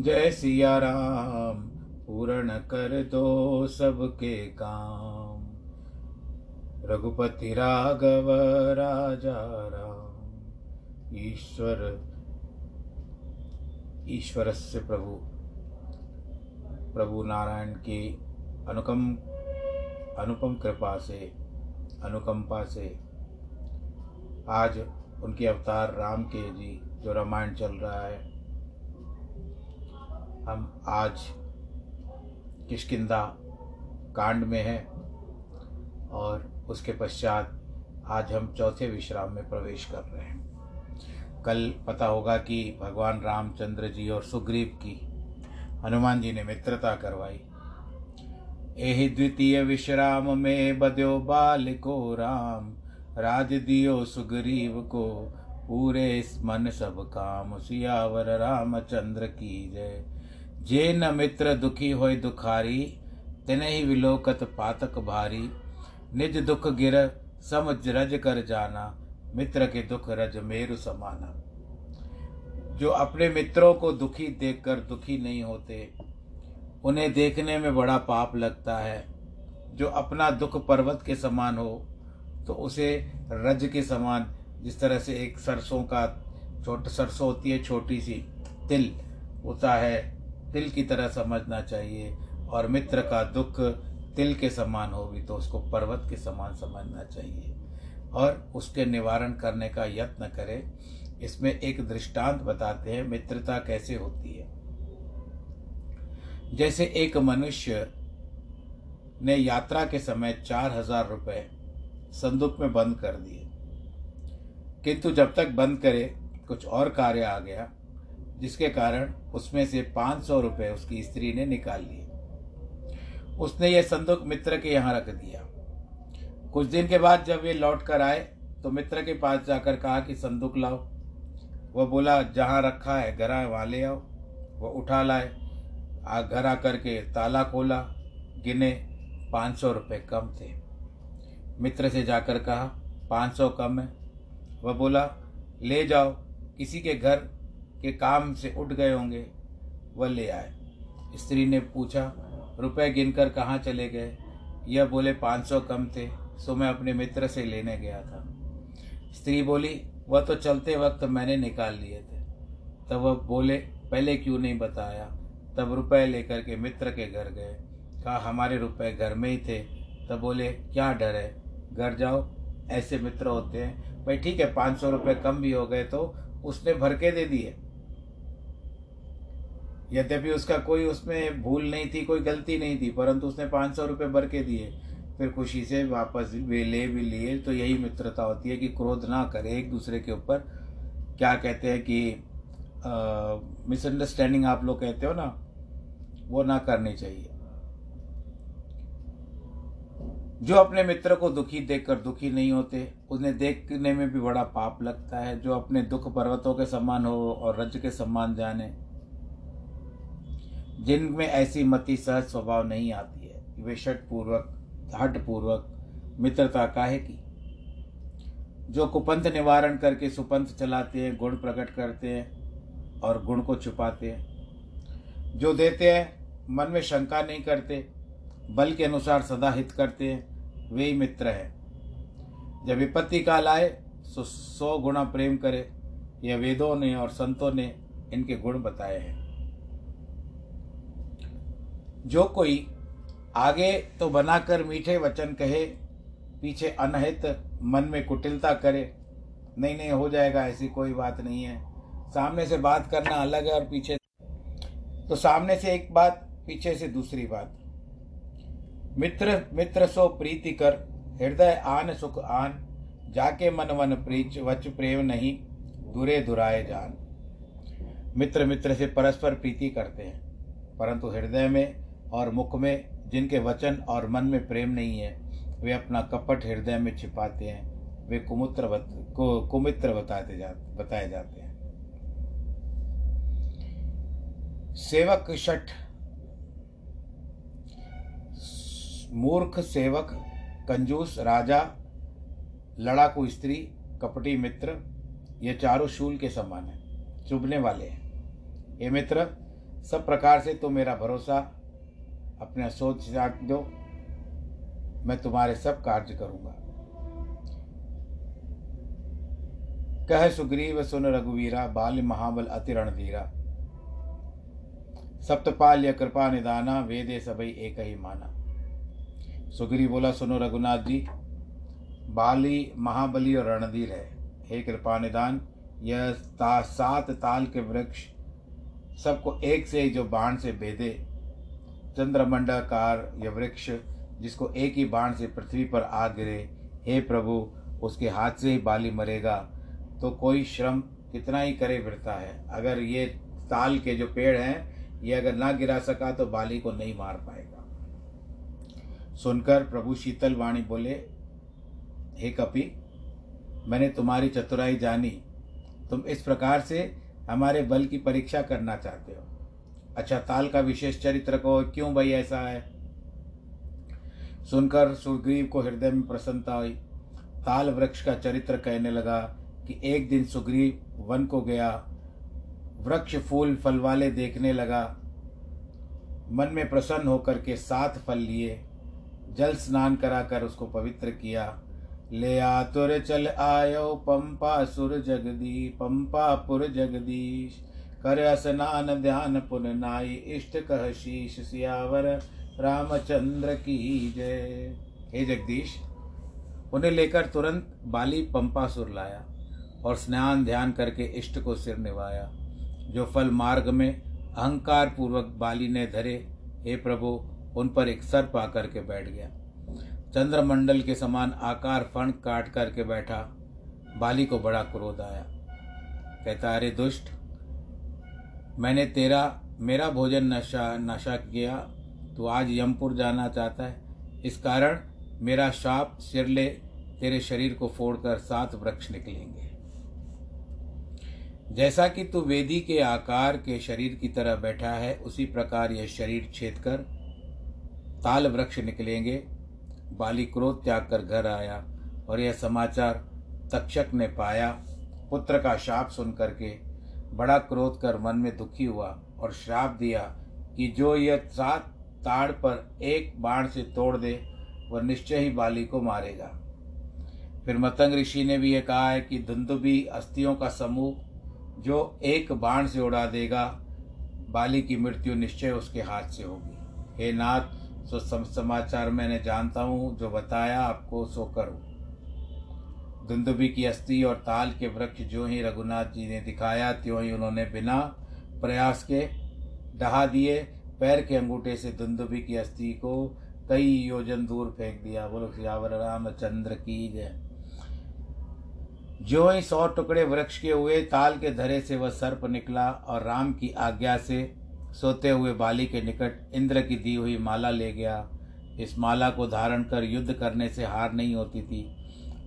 जय सिया राम, पूर्ण कर दो सबके काम। रघुपति राघव राजा राम, ईश्वर ईश्वर से प्रभु। प्रभु नारायण की अनुकम, अनुपम कृपा से, अनुकंपा से आज उनके अवतार राम के जी, जो रामायण चल रहा है हम आज किशकिंदा कांड में हैं और उसके पश्चात आज हम चौथे विश्राम में प्रवेश कर रहे हैं। कल पता होगा कि भगवान रामचंद्र जी और सुग्रीव की हनुमान जी ने मित्रता करवाई। एहि द्वितीय विश्राम में बद्यो बाल को राम, राज दियो सुग्रीव को, पूरे मन सब काम, सियावर रामचंद्र की जय। जे न मित्र दुखी होय दुखारी, तिन ही विलोकत पातक भारी। निज दुख गिर, समझ रज कर जाना, मित्र के दुख रज मेरु समाना। जो अपने मित्रों को दुखी देखकर दुखी नहीं होते, उन्हें देखने में बड़ा पाप लगता है। जो अपना दुख पर्वत के समान हो तो उसे रज के समान, जिस तरह से एक सरसों का, छोट सरसों होती है, छोटी सी तिल, होता है। तिल की तरह समझना चाहिए और मित्र का दुख तिल के समान हो भी तो उसको पर्वत के समान समझना चाहिए। और उसके निवारण करने का यत्न करें। इसमें एक दृष्टांत बताते हैं, मित्रता कैसे होती है। जैसे एक मनुष्य ने यात्रा के समय चार हज़ार रुपये संदूक में बंद कर दिए। किंतु जब तक बंद करे, कुछ और कार्य आ गया जिसके कारण उसमें से पाँच सौ रुपये उसकी स्त्री ने निकाल लिए। उसने ये संदूक मित्र के यहाँ रख दिया। कुछ दिन के बाद जब वे लौट कर आए तो मित्र के पास जाकर कहा कि, संदूक लाओ। वह बोला, जहाँ रखा है, घर आए, वहाँ ले आओ। वह उठा लाए, आ, घर आकर के ताला खोला, गिने, पाँच सौ रुपये कम थे। मित्र से जाकर कहा, पाँच सौ कम है। वह बोला, ले जाओ, किसी के घर के काम से उठ गए होंगे, वह ले आए। स्त्री ने पूछा, रुपए गिनकर कहाँ चले गए? यह बोले, पाँच सौ कम थे, सो मैं अपने मित्र से लेने गया था। स्त्री बोली, वह तो चलते वक्त मैंने निकाल लिए थे। तब वह बोले, पहले क्यों नहीं बताया? तब रुपए लेकर के मित्र के घर गए। कहा, हमारे रुपए घर में ही थे। तब बोले, क्या डर है? घर जाओ, ऐसे मित्र होते हैं। भाई ठीक है, पाँच सौ रुपये कम भी हो गए तो उसने भर के दे दिए। यद्यपि उसका कोई उसमें भूल नहीं थी, कोई गलती नहीं थी, परंतु उसने पाँच सौ रुपये भर के दिए। फिर खुशी से वापस वे ले भी लिए तो यही मित्रता होती है कि क्रोध ना करे एक दूसरे के ऊपर। क्या कहते हैं कि मिसअंडरस्टैंडिंग आप लोग कहते हो ना, वो ना करनी चाहिए। जो अपने मित्र को दुखी देखकर दुखी नहीं होते, उन्हें देखने में भी बड़ा पाप लगता है। जो अपने दुख पर्वतों के समान हो और रज के समान जाने जिनमें ऐसी मति सहज स्वभाव नहीं आती है, वे शट पूर्वक हट पूर्वक मित्रता काहे की? जो कुपंथ निवारण करके सुपंथ चलाते हैं, गुण प्रकट करते हैं और गुण को छुपाते हैं, जो देते हैं, मन में शंका नहीं करते बल के अनुसार सदा हित करते हैं, वे ही मित्र हैं। जब विपत्ति काल आए, सो सौ गुणा प्रेम करे, यह वेदों ने और संतों ने इनके गुण बताए हैं। जो कोई आगे तो बनाकर मीठे वचन कहे, पीछे अनहित मन में कुटिलता करे, नहीं नहीं, हो जाएगा, ऐसी कोई बात नहीं है। सामने से बात करना अलग है और पीछे तो सामने से एक बात, पीछे से दूसरी बात। मित्र मित्र सो प्रीति कर, हृदय आन, सुख आन, जाके मन वन प्रीच, वच प्रेम नहीं, दुरे दुराए जान। मित्र मित्र से परस्पर प्रीति करते हैं, परंतु हृदय में और मुख में जिनके वचन और मन में प्रेम नहीं है वे अपना कपट हृदय में छिपाते हैं। वे कुमुत्र बत, को कुमित्र बताते जा बताए जाते हैं। सेवक शठ मूर्ख सेवक कंजूस राजा लड़ाकू स्त्री कपटी मित्र ये चारों शूल के समान है चुभने वाले हैं। ये मित्र सब प्रकार से तो मेरा भरोसा अपना सोच त्याग दो। मैं तुम्हारे सब कार्य करूँगा। कह सुग्रीव, सुन रघुवीरा, बाल महाबल अति रणधीरा। सप्तपाल या कृपा निदाना, वेदे सभी एक ही माना। सुग्री बोला, सुनो रघुनाथ जी, बाली महाबली और रणधीर है। हे कृपा निदान, यह सात ताल के वृक्ष सबको एक से जो बाण से बेदे चंद्रमंडलकार यह वृक्ष जिसको एक ही बाण से पृथ्वी पर आ गिरे, हे प्रभु, उसके हाथ से ही बाली मरेगा। तो कोई श्रम कितना ही करे फिरता है। अगर ये ताल के जो पेड़ हैं, ये अगर ना गिरा सका तो बाली को नहीं मार पाएगा। सुनकर प्रभु शीतल वाणी बोले, हे कपि, मैंने तुम्हारी चतुराई जानी। तुम इस प्रकार से हमारे बल की परीक्षा करना चाहते हो। अच्छा ताल का विशेष चरित्र को क्यों भाई ऐसा है? सुनकर सुग्रीव को हृदय में प्रसन्नता हुई। ताल वृक्ष का चरित्र कहने लगा कि एक दिन सुग्रीव वन को गया। वृक्ष फूल फल वाले देखने लगा। मन में प्रसन्न होकर के सात फल लिए। जल स्नान कराकर उसको पवित्र किया। ले आतुर चल आयो, पंपा सुर जगदी पंपापुर जगदीश। कर स्नान ध्यान पुन नाई इष्ट कह शीश सियावर रामचंद्र की जय हे जगदीश उन्हें लेकर तुरंत बाली पंपासुर लाया और स्नान ध्यान करके इष्ट को सिर निभाया, जो फल मार्ग में अहंकार पूर्वक बाली ने धरे। हे प्रभु, उन पर एक सर पा करके बैठ गया। चंद्रमंडल के समान आकार फण काट करके बैठा। बाली को बड़ा क्रोध आया। कहता, अरे दुष्ट मैंने तेरा, मेरा भोजन नशा नशा किया। तू आज यमपुर जाना चाहता है। इस कारण मेरा शाप सिर ले तेरे शरीर को फोड़कर सात वृक्ष निकलेंगे। जैसा कि तू वेदी के आकार के शरीर की तरह बैठा है, उसी प्रकार यह शरीर छेद कर ताल वृक्ष निकलेंगे। बाली क्रोध त्याग कर घर आया और यह समाचार तक्षक ने पाया। पुत्र का शाप सुन करके बड़ा क्रोध कर मन में दुखी हुआ और श्राप दिया कि जो यह सात ताड़ पर एक बाण से तोड़ दे, वह निश्चय ही बाली को मारेगा। फिर मतंग ऋषि ने भी यह कहा है कि धुंधुबी अस्थियों का समूह जो एक बाण से उड़ा देगा, बाली की मृत्यु निश्चय उसके हाथ से होगी। हे नाथ, सो समाचार मैंने जानता हूँ, जो बताया आपको, सो करो। धुंधुबी की अस्थि और ताल के वृक्ष जो ही रघुनाथ जी ने दिखाया, त्यों ही उन्होंने बिना प्रयास के डहा दिए, पैर के अंगूठे से धुंधुबी की अस्थि को कई योजन दूर फेंक दिया। बोलो, सियावर रामचंद्र की जय। जो ही सौ टुकड़े वृक्ष के हुए, ताल के धरे से वह सर्प निकला और राम की आज्ञा से सोते हुए बाली के निकट इंद्र की दी हुई माला ले गया। इस माला को धारण कर युद्ध करने से हार नहीं होती थी।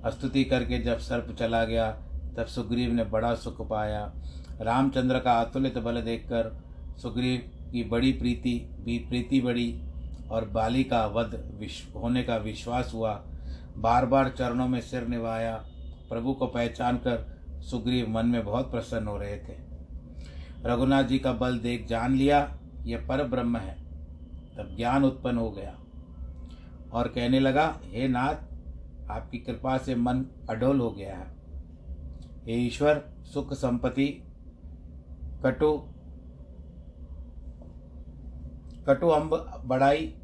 स्तुति करके जब सर्प चला गया, तब सुग्रीव ने बड़ा सुख पाया। रामचंद्र का अतुलित बल देखकर सुग्रीव की बड़ी प्रीति, भी प्रीति बढ़ी और बाली का वध विश्व होने का विश्वास हुआ। बार बार चरणों में सिर निभाया। प्रभु को पहचान कर सुग्रीव मन में बहुत प्रसन्न हो रहे थे। रघुनाथ जी का बल देख जान लिया, यह पर ब्रह्म है। तब ज्ञान उत्पन्न हो गया और कहने लगा, हे नाथ आपकी कृपा से मन अडोल हो गया है। हे ईश्वर, सुख संपत्ति, कटु कटु अम्ब बड़ाई,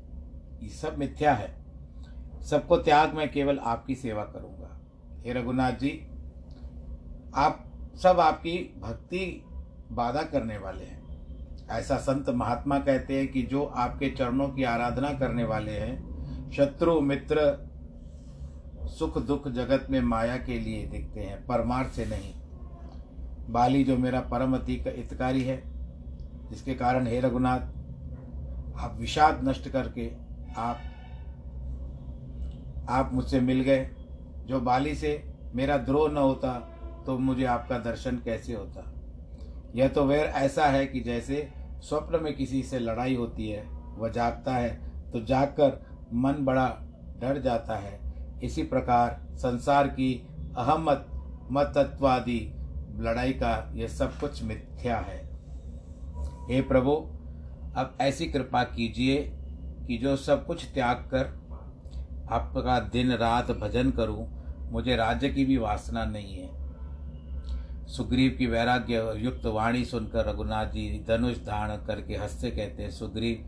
ये सब मिथ्या है। सबको त्याग मैं केवल आपकी सेवा करूँगा। हे रघुनाथ जी, आप सब आपकी भक्ति बाधा करने वाले हैं। ऐसा संत महात्मा कहते हैं कि जो आपके चरणों की आराधना करने वाले हैं, शत्रु, मित्र सुख दुख जगत में माया के लिए दिखते हैं परमार्थ से नहीं। बाली जो मेरा परम हितकारी है, जिसके कारण हे रघुनाथ, आप विषाद नष्ट करके आप आप मुझसे मिल गए। जो बाली से मेरा द्रोह न होता तो मुझे आपका दर्शन कैसे होता? यह तो वैर ऐसा है कि जैसे स्वप्न में किसी से लड़ाई होती है, वह जागता है तो जागकर मन बड़ा डर जाता है। इसी प्रकार संसार की अहमत, मतत्वादि, लड़ाई का यह सब कुछ मिथ्या है। हे प्रभु, अब ऐसी कृपा कीजिए कि जो सब कुछ त्याग कर आपका दिन रात भजन करूँ, मुझे राज्य की भी वासना नहीं है। सुग्रीव की वैराग्य युक्त वाणी सुनकर रघुनाथ जी धनुष धारण करके हँसते कहते, सुग्रीव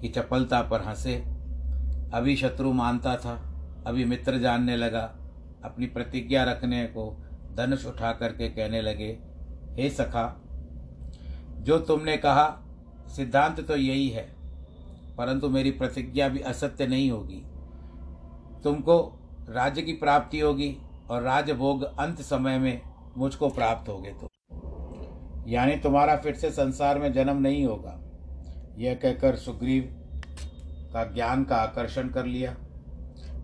की चपलता पर हंसे। अभी शत्रु मानता था अभी मित्र जानने लगा, अपनी प्रतिज्ञा रखने को धनुष उठा करके कहने लगे, हे सखा, जो तुमने कहा, सिद्धांत तो यही है, परंतु मेरी प्रतिज्ञा भी असत्य नहीं होगी। तुमको राज्य की प्राप्ति होगी और राजभोग अंत समय में मुझको प्राप्त होगे तो। यानी तुम्हारा फिर से संसार में जन्म नहीं होगा। यह कहकर सुग्रीव का ज्ञान का आकर्षण कर लिया।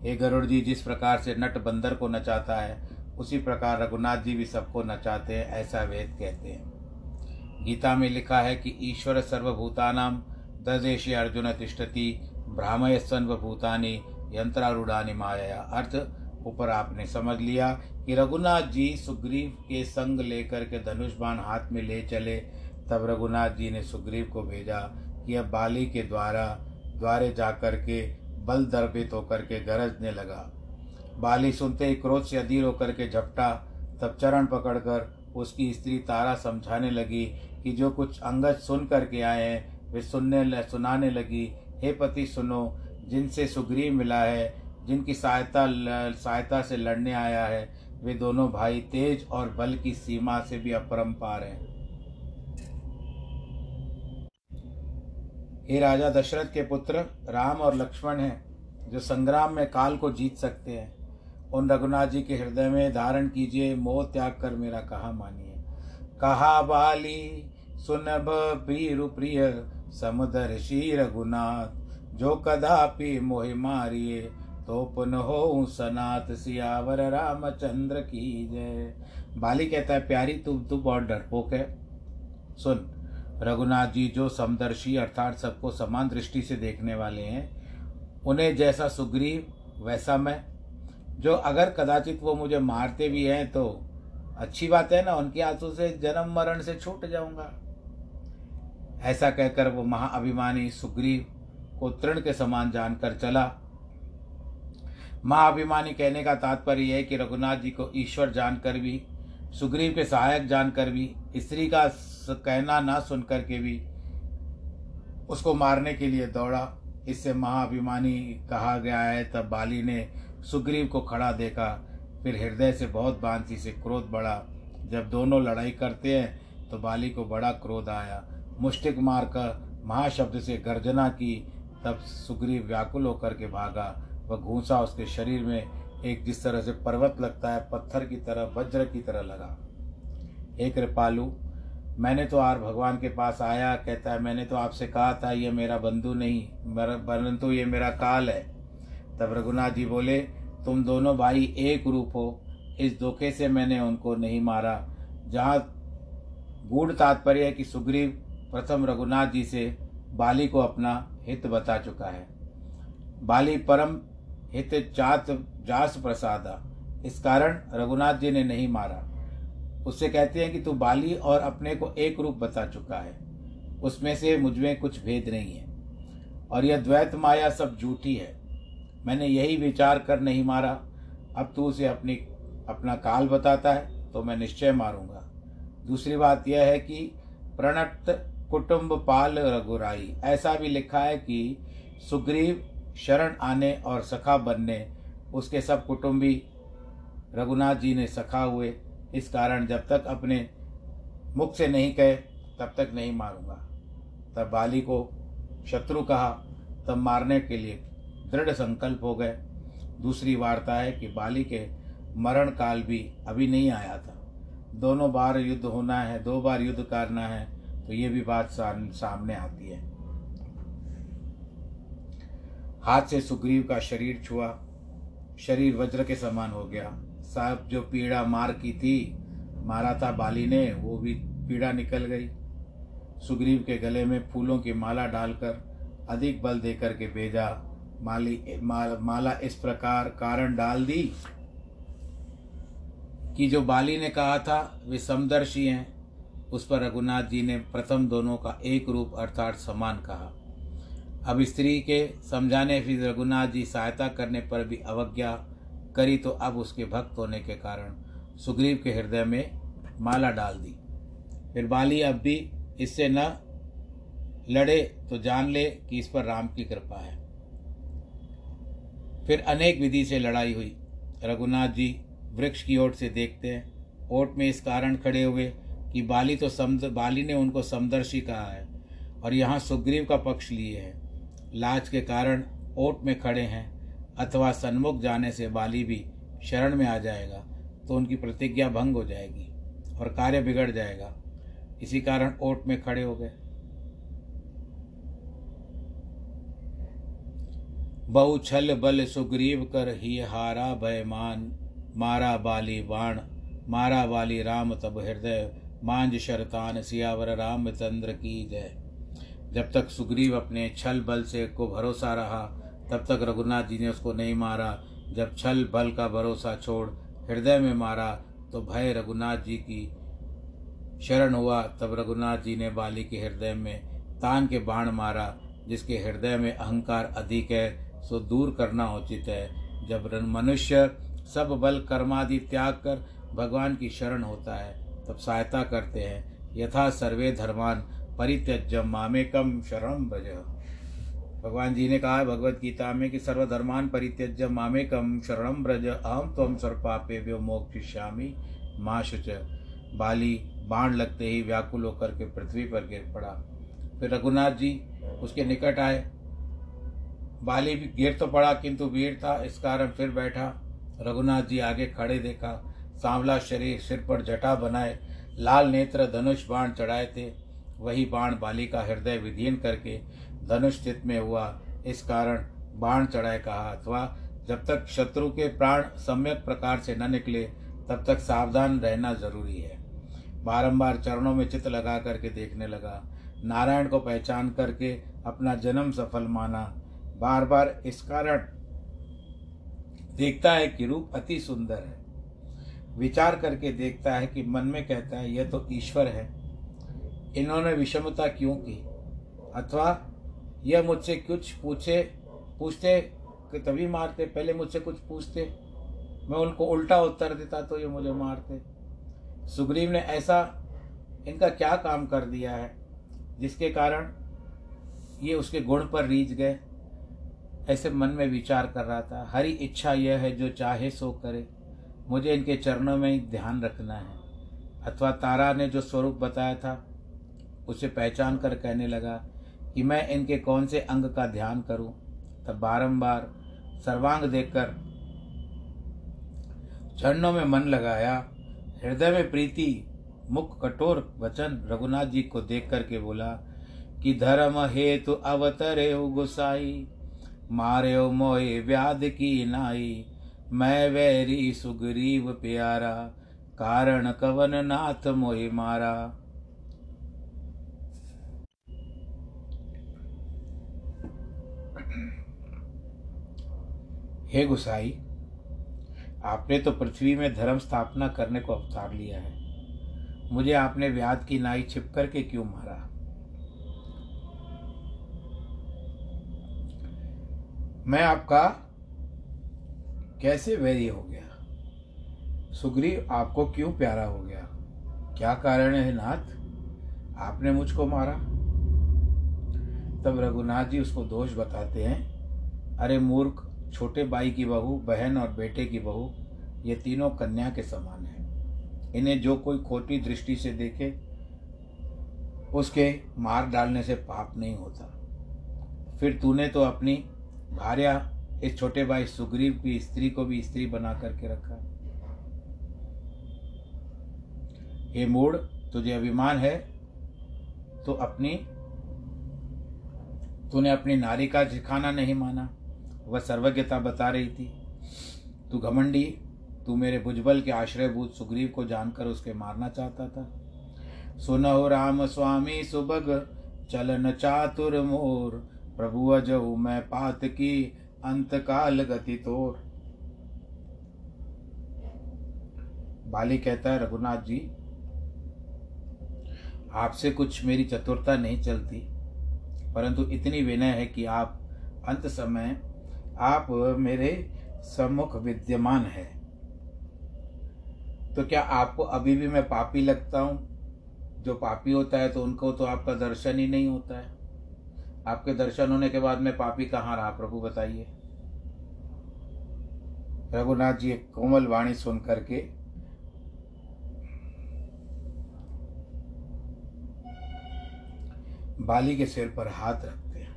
हे गरुड़ जी, जिस प्रकार से नट बंदर को नचाता है, उसी प्रकार रघुनाथ जी भी सबको नचाते हैं, ऐसा वेद कहते हैं। गीता में लिखा है कि ईश्वर सर्वभूतानाम ददेशी अर्जुन तिष्ठति, ब्राह्मय सर्वभूतानी यंत्रारूढ़ानी माया अर्थ ऊपर आपने समझ लिया कि रघुनाथ जी सुग्रीव के संग लेकर के धनुष बाण हाथ में ले चले, तब रघुनाथ जी ने सुग्रीव को भेजा कि अब बाली के द्वारा, द्वारे जाकर के बल दर्भित होकर के गरजने लगा। बाली सुनते ही क्रोध से अधीर होकर के झपटा, तब चरण पकड़कर उसकी स्त्री तारा समझाने लगी कि जो कुछ अंगज सुन करके आए हैं, वे सुनने सुनाने लगी, हे पति सुनो, जिनसे सुग्रीव मिला है, जिनकी सहायता सहायता से लड़ने आया है, वे दोनों भाई तेज और बल की सीमा से भी अपरंपार हैं। हे राजा दशरथ के पुत्र राम और लक्ष्मण हैं, जो संग्राम में काल को जीत सकते हैं। उन रघुनाथ जी के हृदय में धारण कीजिए, मोह त्याग कर मेरा कहा मानिए। कहा बाली सुनभ प्रिय प्रिय समुदर श्री रघुनाथ, जो कदापि मोहि मारिए तो पुन हो सनात सियावर रामचंद्र की जय। बाली कहता है, प्यारी, तू तू बहुत डरपोक है। सुन रघुनाथ जी जो समदर्शी अर्थात सबको समान दृष्टि से देखने वाले हैं, उन्हें जैसा सुग्रीव, वैसा मैं। जो अगर कदाचित वो मुझे मारते भी हैं तो अच्छी बात है ना, उनके हाथों से जन्म मरण से छूट जाऊँगा। ऐसा कहकर वो महाअभिमानी सुग्रीव को तृण के समान जानकर चला। महाअभिमानी कहने का तात्पर्य है कि रघुनाथ जी को ईश्वर जानकर भी सुग्रीव के सहायक जानकर भी, स्त्री का कहना ना सुन करके भी उसको मारने के लिए दौड़ा। इससे महाअभिमानी कहा गया है, तब बाली ने सुग्रीव को खड़ा देखा। फिर हृदय से बहुत बांति से क्रोध बढ़ा। जब दोनों लड़ाई करते हैं तो बाली को बड़ा क्रोध आया। मुष्टिक मारकर महाशब्द से गर्जना की, तब सुग्रीव व्याकुल होकर के भागा। वह घूसा उसके शरीर में एक जिस तरह से पर्वत लगता है, पत्थर की तरह, वज्र की तरह लगा। हे कृपालु, मैंने तो आर भगवान के पास आया, कहता है, मैंने तो आपसे कहा था, ये मेरा बंधु नहीं परंतु ये मेरा काल है। तब रघुनाथ जी बोले, तुम दोनों भाई एक रूप हो, इस धोखे से मैंने उनको नहीं मारा। जहाँ गूढ़ तात्पर्य है कि सुग्रीव प्रथम रघुनाथ जी से बाली को अपना हित बता चुका है। बाली परम हित चात जास प्रसादा। इस कारण रघुनाथ जी ने नहीं मारा। उससे कहते हैं कि तू बाली और अपने को एक रूप बता चुका है। उसमें से मुझमें कुछ भेद नहीं है। और यह द्वैत माया सब झूठी है। मैंने यही विचार कर नहीं मारा। अब तू उसे अपनी, अपना काल बताता है तो मैं निश्चय मारूँगा। दूसरी बात यह है कि प्रणत कुटुंब पाल रघुराई, ऐसा भी लिखा है कि सुग्रीव शरण आने और सखा बनने, उसके सब कुटुंबी रघुनाथ जी ने सखा हुए। इस कारण जब तक अपने मुख से नहीं कहे, तब तक नहीं मारूँगा। तब बाली को शत्रु कहा, तब मारने के लिए दृढ़ संकल्प हो गए। दूसरी वार्ता है कि बाली के मरण काल भी अभी नहीं आया था। दोनों बार युद्ध होना है, दो बार युद्ध करना है तो ये भी बात सामने आती है। हाथ से सुग्रीव का शरीर छुआ शरीर वज्र के समान हो गया। साहब जो पीड़ा मार की थी मारा था बाली ने वो भी पीड़ा निकल गई। सुग्रीव के गले में फूलों की माला डालकर अधिक बल देकर के भेजा माली मा, माला इस प्रकार कारण डाल दी कि जो बाली ने कहा था वे समदर्शी हैं। उस पर रघुनाथ जी ने प्रथम दोनों का एक रूप अर्थात समान कहा। अब स्त्री के समझाने फिर रघुनाथ जी सहायता करने पर भी अवज्ञा करी तो अब उसके भक्त होने के कारण सुग्रीव के हृदय में माला डाल दी। फिर बाली अब भी इससे न लड़े तो जान ले कि इस पर राम की कृपा है। फिर अनेक विधि से लड़ाई हुई। रघुनाथ जी वृक्ष की ओट से देखते हैं। ओट में इस कारण खड़े हुए कि बाली तो समद, बाली ने उनको समदर्शी कहा है और यहाँ सुग्रीव का पक्ष लिए है। लाज के कारण ओट में खड़े हैं, अथवा सन्मुख जाने से बाली भी शरण में आ जाएगा तो उनकी प्रतिज्ञा भंग हो जाएगी और कार्य बिगड़ जाएगा। इसी कारण ओट में खड़े हो गए। बहु छल बल सुग्रीव कर ही हारा भयमान, मारा बाली बाण, मारा बाली राम तब हृदय मांझ शरतान सियावर रामचंद्र की जय। जब तक सुग्रीव अपने छल बल से को भरोसा रहा, तब तक रघुनाथ जी ने उसको नहीं मारा। जब छल बल का भरोसा छोड़ हृदय में मारा तो भय रघुनाथ जी की शरण हुआ। तब रघुनाथ जी ने बाली के हृदय में तान के बाण मारा, जिसके हृदय में अहंकार अधिक है, सो दूर करना उचित है। जब मनुष्य सब बल कर्मादि त्याग कर भगवान की शरण होता है, तब सहायता करते हैं। यथा सर्वे धर्मान परित्यज मामेकम शरण ब्रज भगवान जी ने कहा है भगवत गीता में कि सर्वधर्मान परित्यज मामेकम शरण ब्रज अहम तम सर्पापे व्यो मोक्षिष्यामी माँ शुच। बाली बाण लगते ही व्याकुल होकर के पृथ्वी पर गिर पड़ा। फिर रघुनाथ जी उसके निकट आए। बाली भी गिर तो पड़ा, किंतु वीर था, इस कारण फिर बैठा। रघुनाथ जी आगे खड़े देखा। सांवला शरीर सिर पर जटा बनाए। लाल नेत्र धनुष बाण चढ़ाए थे। वही बाण बाली का हृदय विधीन करके धनुष चित में हुआ। इस कारण बाण चढ़ाए कहा अथवा जब तक शत्रु के प्राण सम्यक प्रकार से न निकले, तब तक सावधान रहना ज़रूरी है। बारंबार चरणों में चित्त लगा करके देखने लगा। नारायण को पहचान करके अपना जन्म सफल माना। बार बार इस कारण देखता है कि रूप अति सुंदर है। विचार करके देखता है कि मन में कहता है, यह तो ईश्वर है। इन्होंने विषमता क्यों की? अथवा यह मुझसे कुछ पूछे, पूछते कि तभी मारते, पहले मुझसे कुछ पूछते? मैं उनको उल्टा उत्तर देता तो ये मुझे मारते। सुग्रीव ने ऐसा इनका क्या काम कर दिया है, जिसके कारण ये उसके गुण पर रीझ गए? ऐसे मन में विचार कर रहा था। हरी इच्छा यह है, जो चाहे सो करे। मुझे इनके चरणों में ही ध्यान रखना है। अथवा तारा ने जो स्वरूप बताया था उसे पहचान कर कहने लगा कि मैं इनके कौन से अंग का ध्यान करूँ। तब बारंबार सर्वांग देखकर चरणों में मन लगाया। हृदय में प्रीति, मुख कठोर वचन रघुनाथ जी को देख करके बोला कि धर्म हे हेतु अवतरे गुसाई। मारे मोहे व्याध की नाई। मैं वैरी सुग्रीव प्यारा, कारण कवन नाथ मोहि मारा। हे गुसाई, आपने तो पृथ्वी में धर्म स्थापना करने को अवतार लिया है। मुझे आपने व्याध की नाई छिप करके क्यों मारा? मैं आपका कैसे वैरी हो गया? सुग्रीव आपको क्यों प्यारा हो गया? क्या कारण है नाथ? आपने मुझको मारा। तब रघुनाथ जी उसको दोष बताते हैं। अरे मूर्ख छोटे भाई की बहू, बहन और बेटे की बहू, ये तीनों कन्या के समान है। इन्हें जो कोई खोटी दृष्टि से देखे, उसके मार डालने से पाप नहीं होता। फिर तूने तो अपनी भार्या, इस छोटे भाई सुग्रीव की स्त्री को भी स्त्री बना करके रखा। ये मूड तुझे अभिमान है? तो अपनी, तूने अपनी नारी का झिकाना नहीं माना। वह सर्वज्ञता बता रही थी, तू घमंडी, तू मेरे भुजबल के आश्रयभूत सुग्रीव को जानकर उसके मारना चाहता था। सुनहो राम स्वामी सुबग, चलन चातुर मोर, प्रभु अजऊ मैं पात की अंत काल गति तोड़ बाली कहता है, रघुनाथ जी, आपसे कुछ मेरी चतुरता नहीं चलती, परंतु इतनी विनय है कि आप अंत समय आप मेरे सम्मुख विद्यमान है। तो क्या आपको अभी भी मैं पापी लगता हूँ? जो पापी होता है तो उनको तो आपका दर्शन ही नहीं होता है। आपके दर्शन होने के बाद में पापी कहाँ रहा, प्रभु बताइए। रघुनाथ जी, एक कोमल वाणी सुन करके बाली के सिर पर हाथ रखते हैं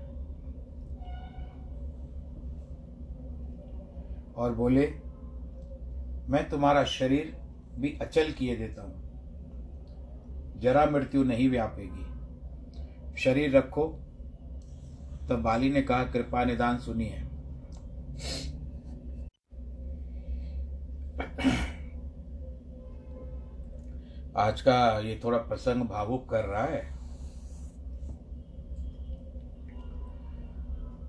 और बोले, मैं तुम्हारा शरीर भी अचल किए देता हूँ। जरा मृत्यु नहीं व्यापेगी। शरीर रखो। तब बाली ने कहा, कृपा निदान सुनिए आज का ये थोड़ा प्रसंग भावुक कर रहा है।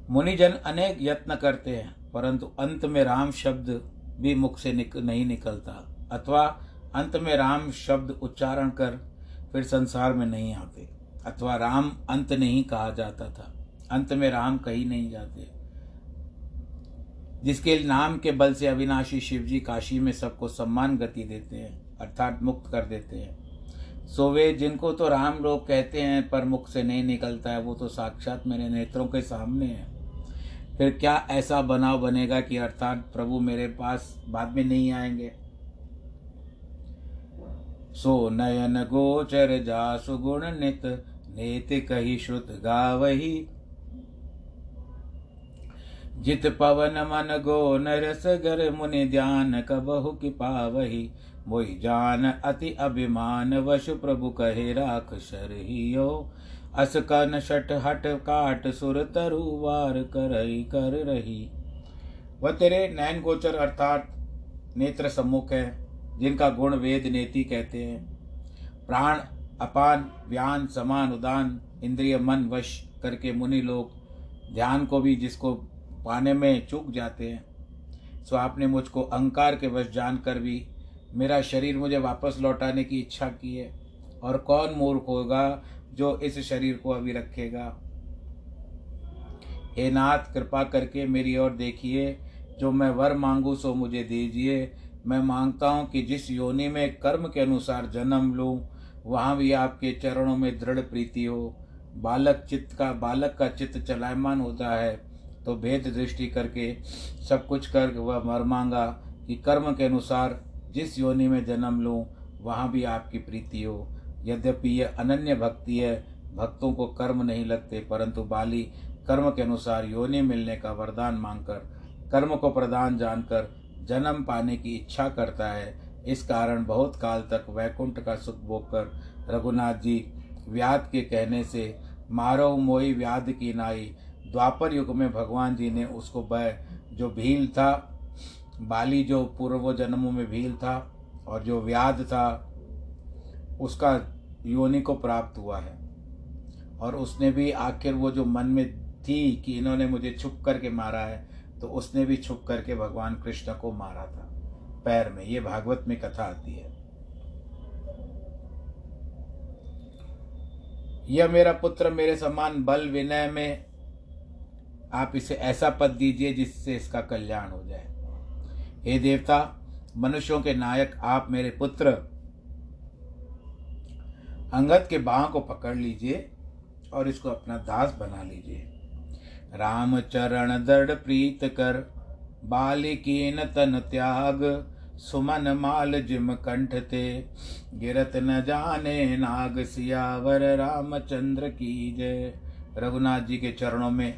मुनिजन अनेक यत्न करते हैं। परंतु अंत में राम शब्द भी मुख से निक, नहीं निकलता। अथवा अंत में राम शब्द उच्चारण कर फिर संसार में नहीं आते। अथवा राम अंत नहीं कहा जाता था। अंत में राम कहीं नहीं जाते। जिसके नाम के बल से अविनाशी शिवजी काशी में सबको सम्मान गति देते हैं अर्थात मुक्त कर देते हैं। सो वे जिनको तो राम लोग कहते हैं पर मुख से नहीं निकलता है वो तो साक्षात मेरे नेत्रों के सामने है। फिर क्या ऐसा बनाव बनेगा कि अर्थात प्रभु मेरे पास बाद में नहीं आएँगे? सो नयन गोचर जा सुगुण नित, नेत कही श्रुत गावही। जित पवन मन गो नरस गर मुनि ध्यान कबहु की पावही। मोहि जान अति अभिमान, वशु प्रभु कहे राख शरहियो। अस कन शट हट काट सुर तरु वार करई कर रही। वह तेरे नैन गोचर अर्थात नेत्र सम्मुख है, जिनका गुण वेद नेति कहते हैं। प्राण, अपान, व्यान, समान, उदान, इंद्रिय, मन, वश करके मुनि लोग ध्यान को भी जिसको पाने में चूक जाते हैं, सो आपने मुझको अहंकार के वश जानकर भी मेरा शरीर मुझे वापस लौटाने की इच्छा की है, और कौन मूर्ख होगा जो इस शरीर को अभी रखेगा। हे नाथ, कृपा करके मेरी ओर देखिए। जो मैं वर मांगू, सो मुझे दीजिए। मैं माँगता हूँ कि जिस योनि में कर्म के अनुसार जन्म लूँ, वहाँ भी आपके चरणों में दृढ़ प्रीति हो। बालक चित्त का, बालक का चित्त चलायमान होता है तो भेद दृष्टि करके सब कुछ कर वह मर मांगा कि कर्म के अनुसार जिस योनि में जन्म लूँ, वहाँ भी आपकी प्रीति हो। यद्यपि यह अनन्य भक्ति है, भक्तों को कर्म नहीं लगते, परंतु बाली कर्म के अनुसार योनि मिलने का वरदान मांगकर, कर्म को प्रदान जानकर जन्म पाने की इच्छा करता है। इस कारण बहुत काल तक वैकुंठ का सुख भोग कर रघुनाथ जी व्याध के कहने से मारो मोई व्याध की नाई द्वापर युग में भगवान जी ने उसको वह जो भील था, बाली जो पूर्व जन्मों में भील था और जो व्याध था उसका योनि को प्राप्त हुआ है। और उसने भी आखिर वो जो मन में थी कि इन्होंने मुझे छुप करके मारा है तो उसने भी छुप करके भगवान कृष्ण को मारा था। पैर में, ये भागवत में कथा आती है। यह मेरा पुत्र, मेरे समान बल विनय में, आप इसे ऐसा पद दीजिए जिससे इसका कल्याण हो जाए। हे देवता, मनुष्यों के नायक, आप मेरे पुत्र अंगद के बाह को पकड़ लीजिए और इसको अपना दास बना लीजिए। राम चरण दृढ़ प्रीत कर बालिकीन तन त्याग, सुमन माल जिम कंठ ते। गिरत न जाने नाग सियावर, रामचंद्र की जय। रघुनाथ जी के चरणों में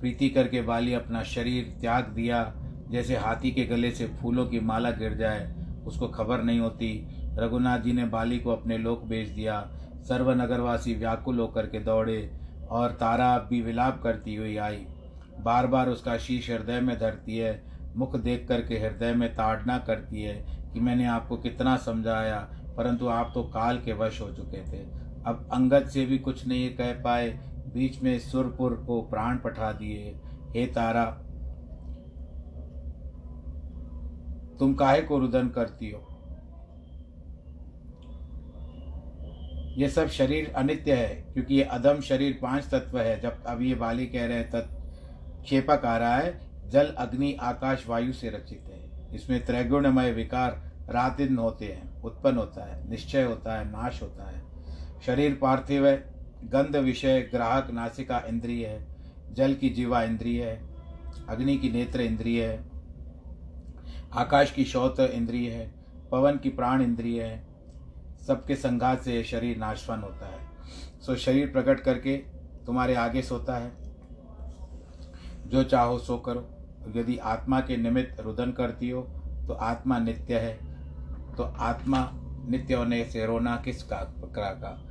प्रीति करके बाली अपना शरीर त्याग दिया। जैसे हाथी के गले से फूलों की माला गिर जाए, उसको खबर नहीं होती। रघुनाथ जी ने बाली को अपने लोक भेज दिया। सर्व नगरवासी व्याकुल होकर के दौड़े और तारा भी विलाप करती हुई आई। बार बार उसका शीश हृदय में धरती है, मुख देख करके हृदय में ताड़ना करती है कि मैंने आपको कितना समझाया, परंतु आप तो काल के वश हो चुके थे। अब अंगद से भी कुछ नहीं कह पाए, बीच में सुरपुर को प्राण पठा दिए। हे तारा, तुम काहे को रुदन करती हो? ये सब शरीर अनित्य है, क्योंकि ये अधम शरीर पाँच तत्व है। जब अब ये बाली कह रहे हैं तत्क्षेपक आ रहा है, जल, अग्नि, आकाश, वायु से रचित है। इसमें त्रैगुणमय विकार रात दिन होते हैं, उत्पन्न होता है, निश्चय होता है, नाश होता है। शरीर पार्थिव है, गंध विषय, ग्राहक, नासिका इंद्रिय है, जल की जीवा इंद्रिय है, अग्नि की नेत्र इंद्रिय है, आकाश की शौत इंद्रिय है, पवन की प्राण इंद्रिय है सबके संघात से यह शरीर नाशवान होता है। सो शरीर प्रकट करके तुम्हारे आगे सोता है। जो चाहो सो करो। यदि आत्मा के निमित्त रुदन करती हो तो आत्मा नित्य है। तो आत्मा नित्य होने से रोना किस का, प्रकार का?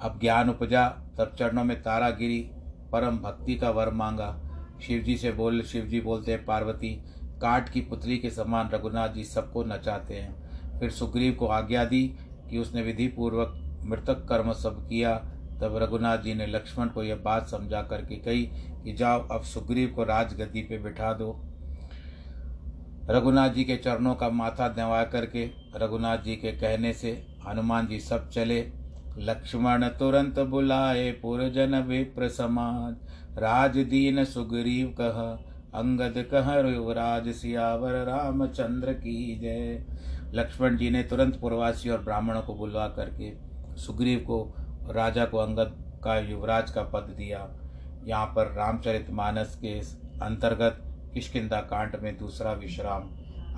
अब ज्ञान उपजा, तब चरणों में तारा गिरी, परम भक्ति का वर मांगा। शिव जी से बोल, शिवजी बोलते हैं, पार्वती काट की पुतली के समान रघुनाथ जी सबको नचाते हैं। फिर सुग्रीव को आज्ञा दी कि उसने विधि पूर्वक मृतक कर्म सब किया, तब रघुनाथ जी ने लक्ष्मण को यह बात समझा करके कही कि जाओ अब सुग्रीव को राजगद्दी पे बिठा दो। रघुनाथ जी के चरणों का माथा दवा करके रघुनाथ जी के कहने से हनुमान जी सब चले। लक्ष्मण तुरंत बुलाए, पुरजन विप्र समाज। राज दीन सुग्रीव कह, अंगद कह युवराज सियावर रामचंद्र की जय। लक्ष्मण जी ने तुरंत पूर्वासी और ब्राह्मणों को बुलवा करके सुग्रीव को राजा को अंगद का युवराज का पद दिया। यहाँ पर रामचरित मानस के अंतर्गत किशकिंदा कांड में दूसरा विश्राम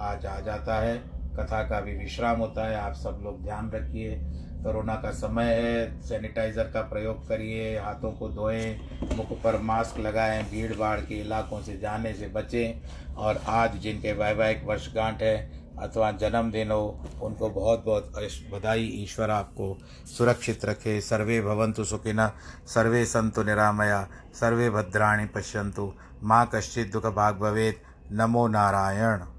आज आ जाता है। कथा का भी विश्राम होता है। आप सब लोग ध्यान रखिए। कोरोना का समय है, सैनिटाइज़र का प्रयोग करिए, हाथों को धोएँ, मुख पर मास्क लगाएँ भीड़ भाड़ के इलाकों से जाने से बचें। और आज जिनके वैवाहिक वर्षगांठ है अथवा जन्मदिन हो उनको बहुत बहुत बधाई, ईश्वर आपको सुरक्षित रखे। सर्वे भवंतु सुखिन, सर्वे संतु निरामया, सर्वे भद्राणी पश्यंतु माँ कश्चित दुख भाग भवेद नमो नारायण।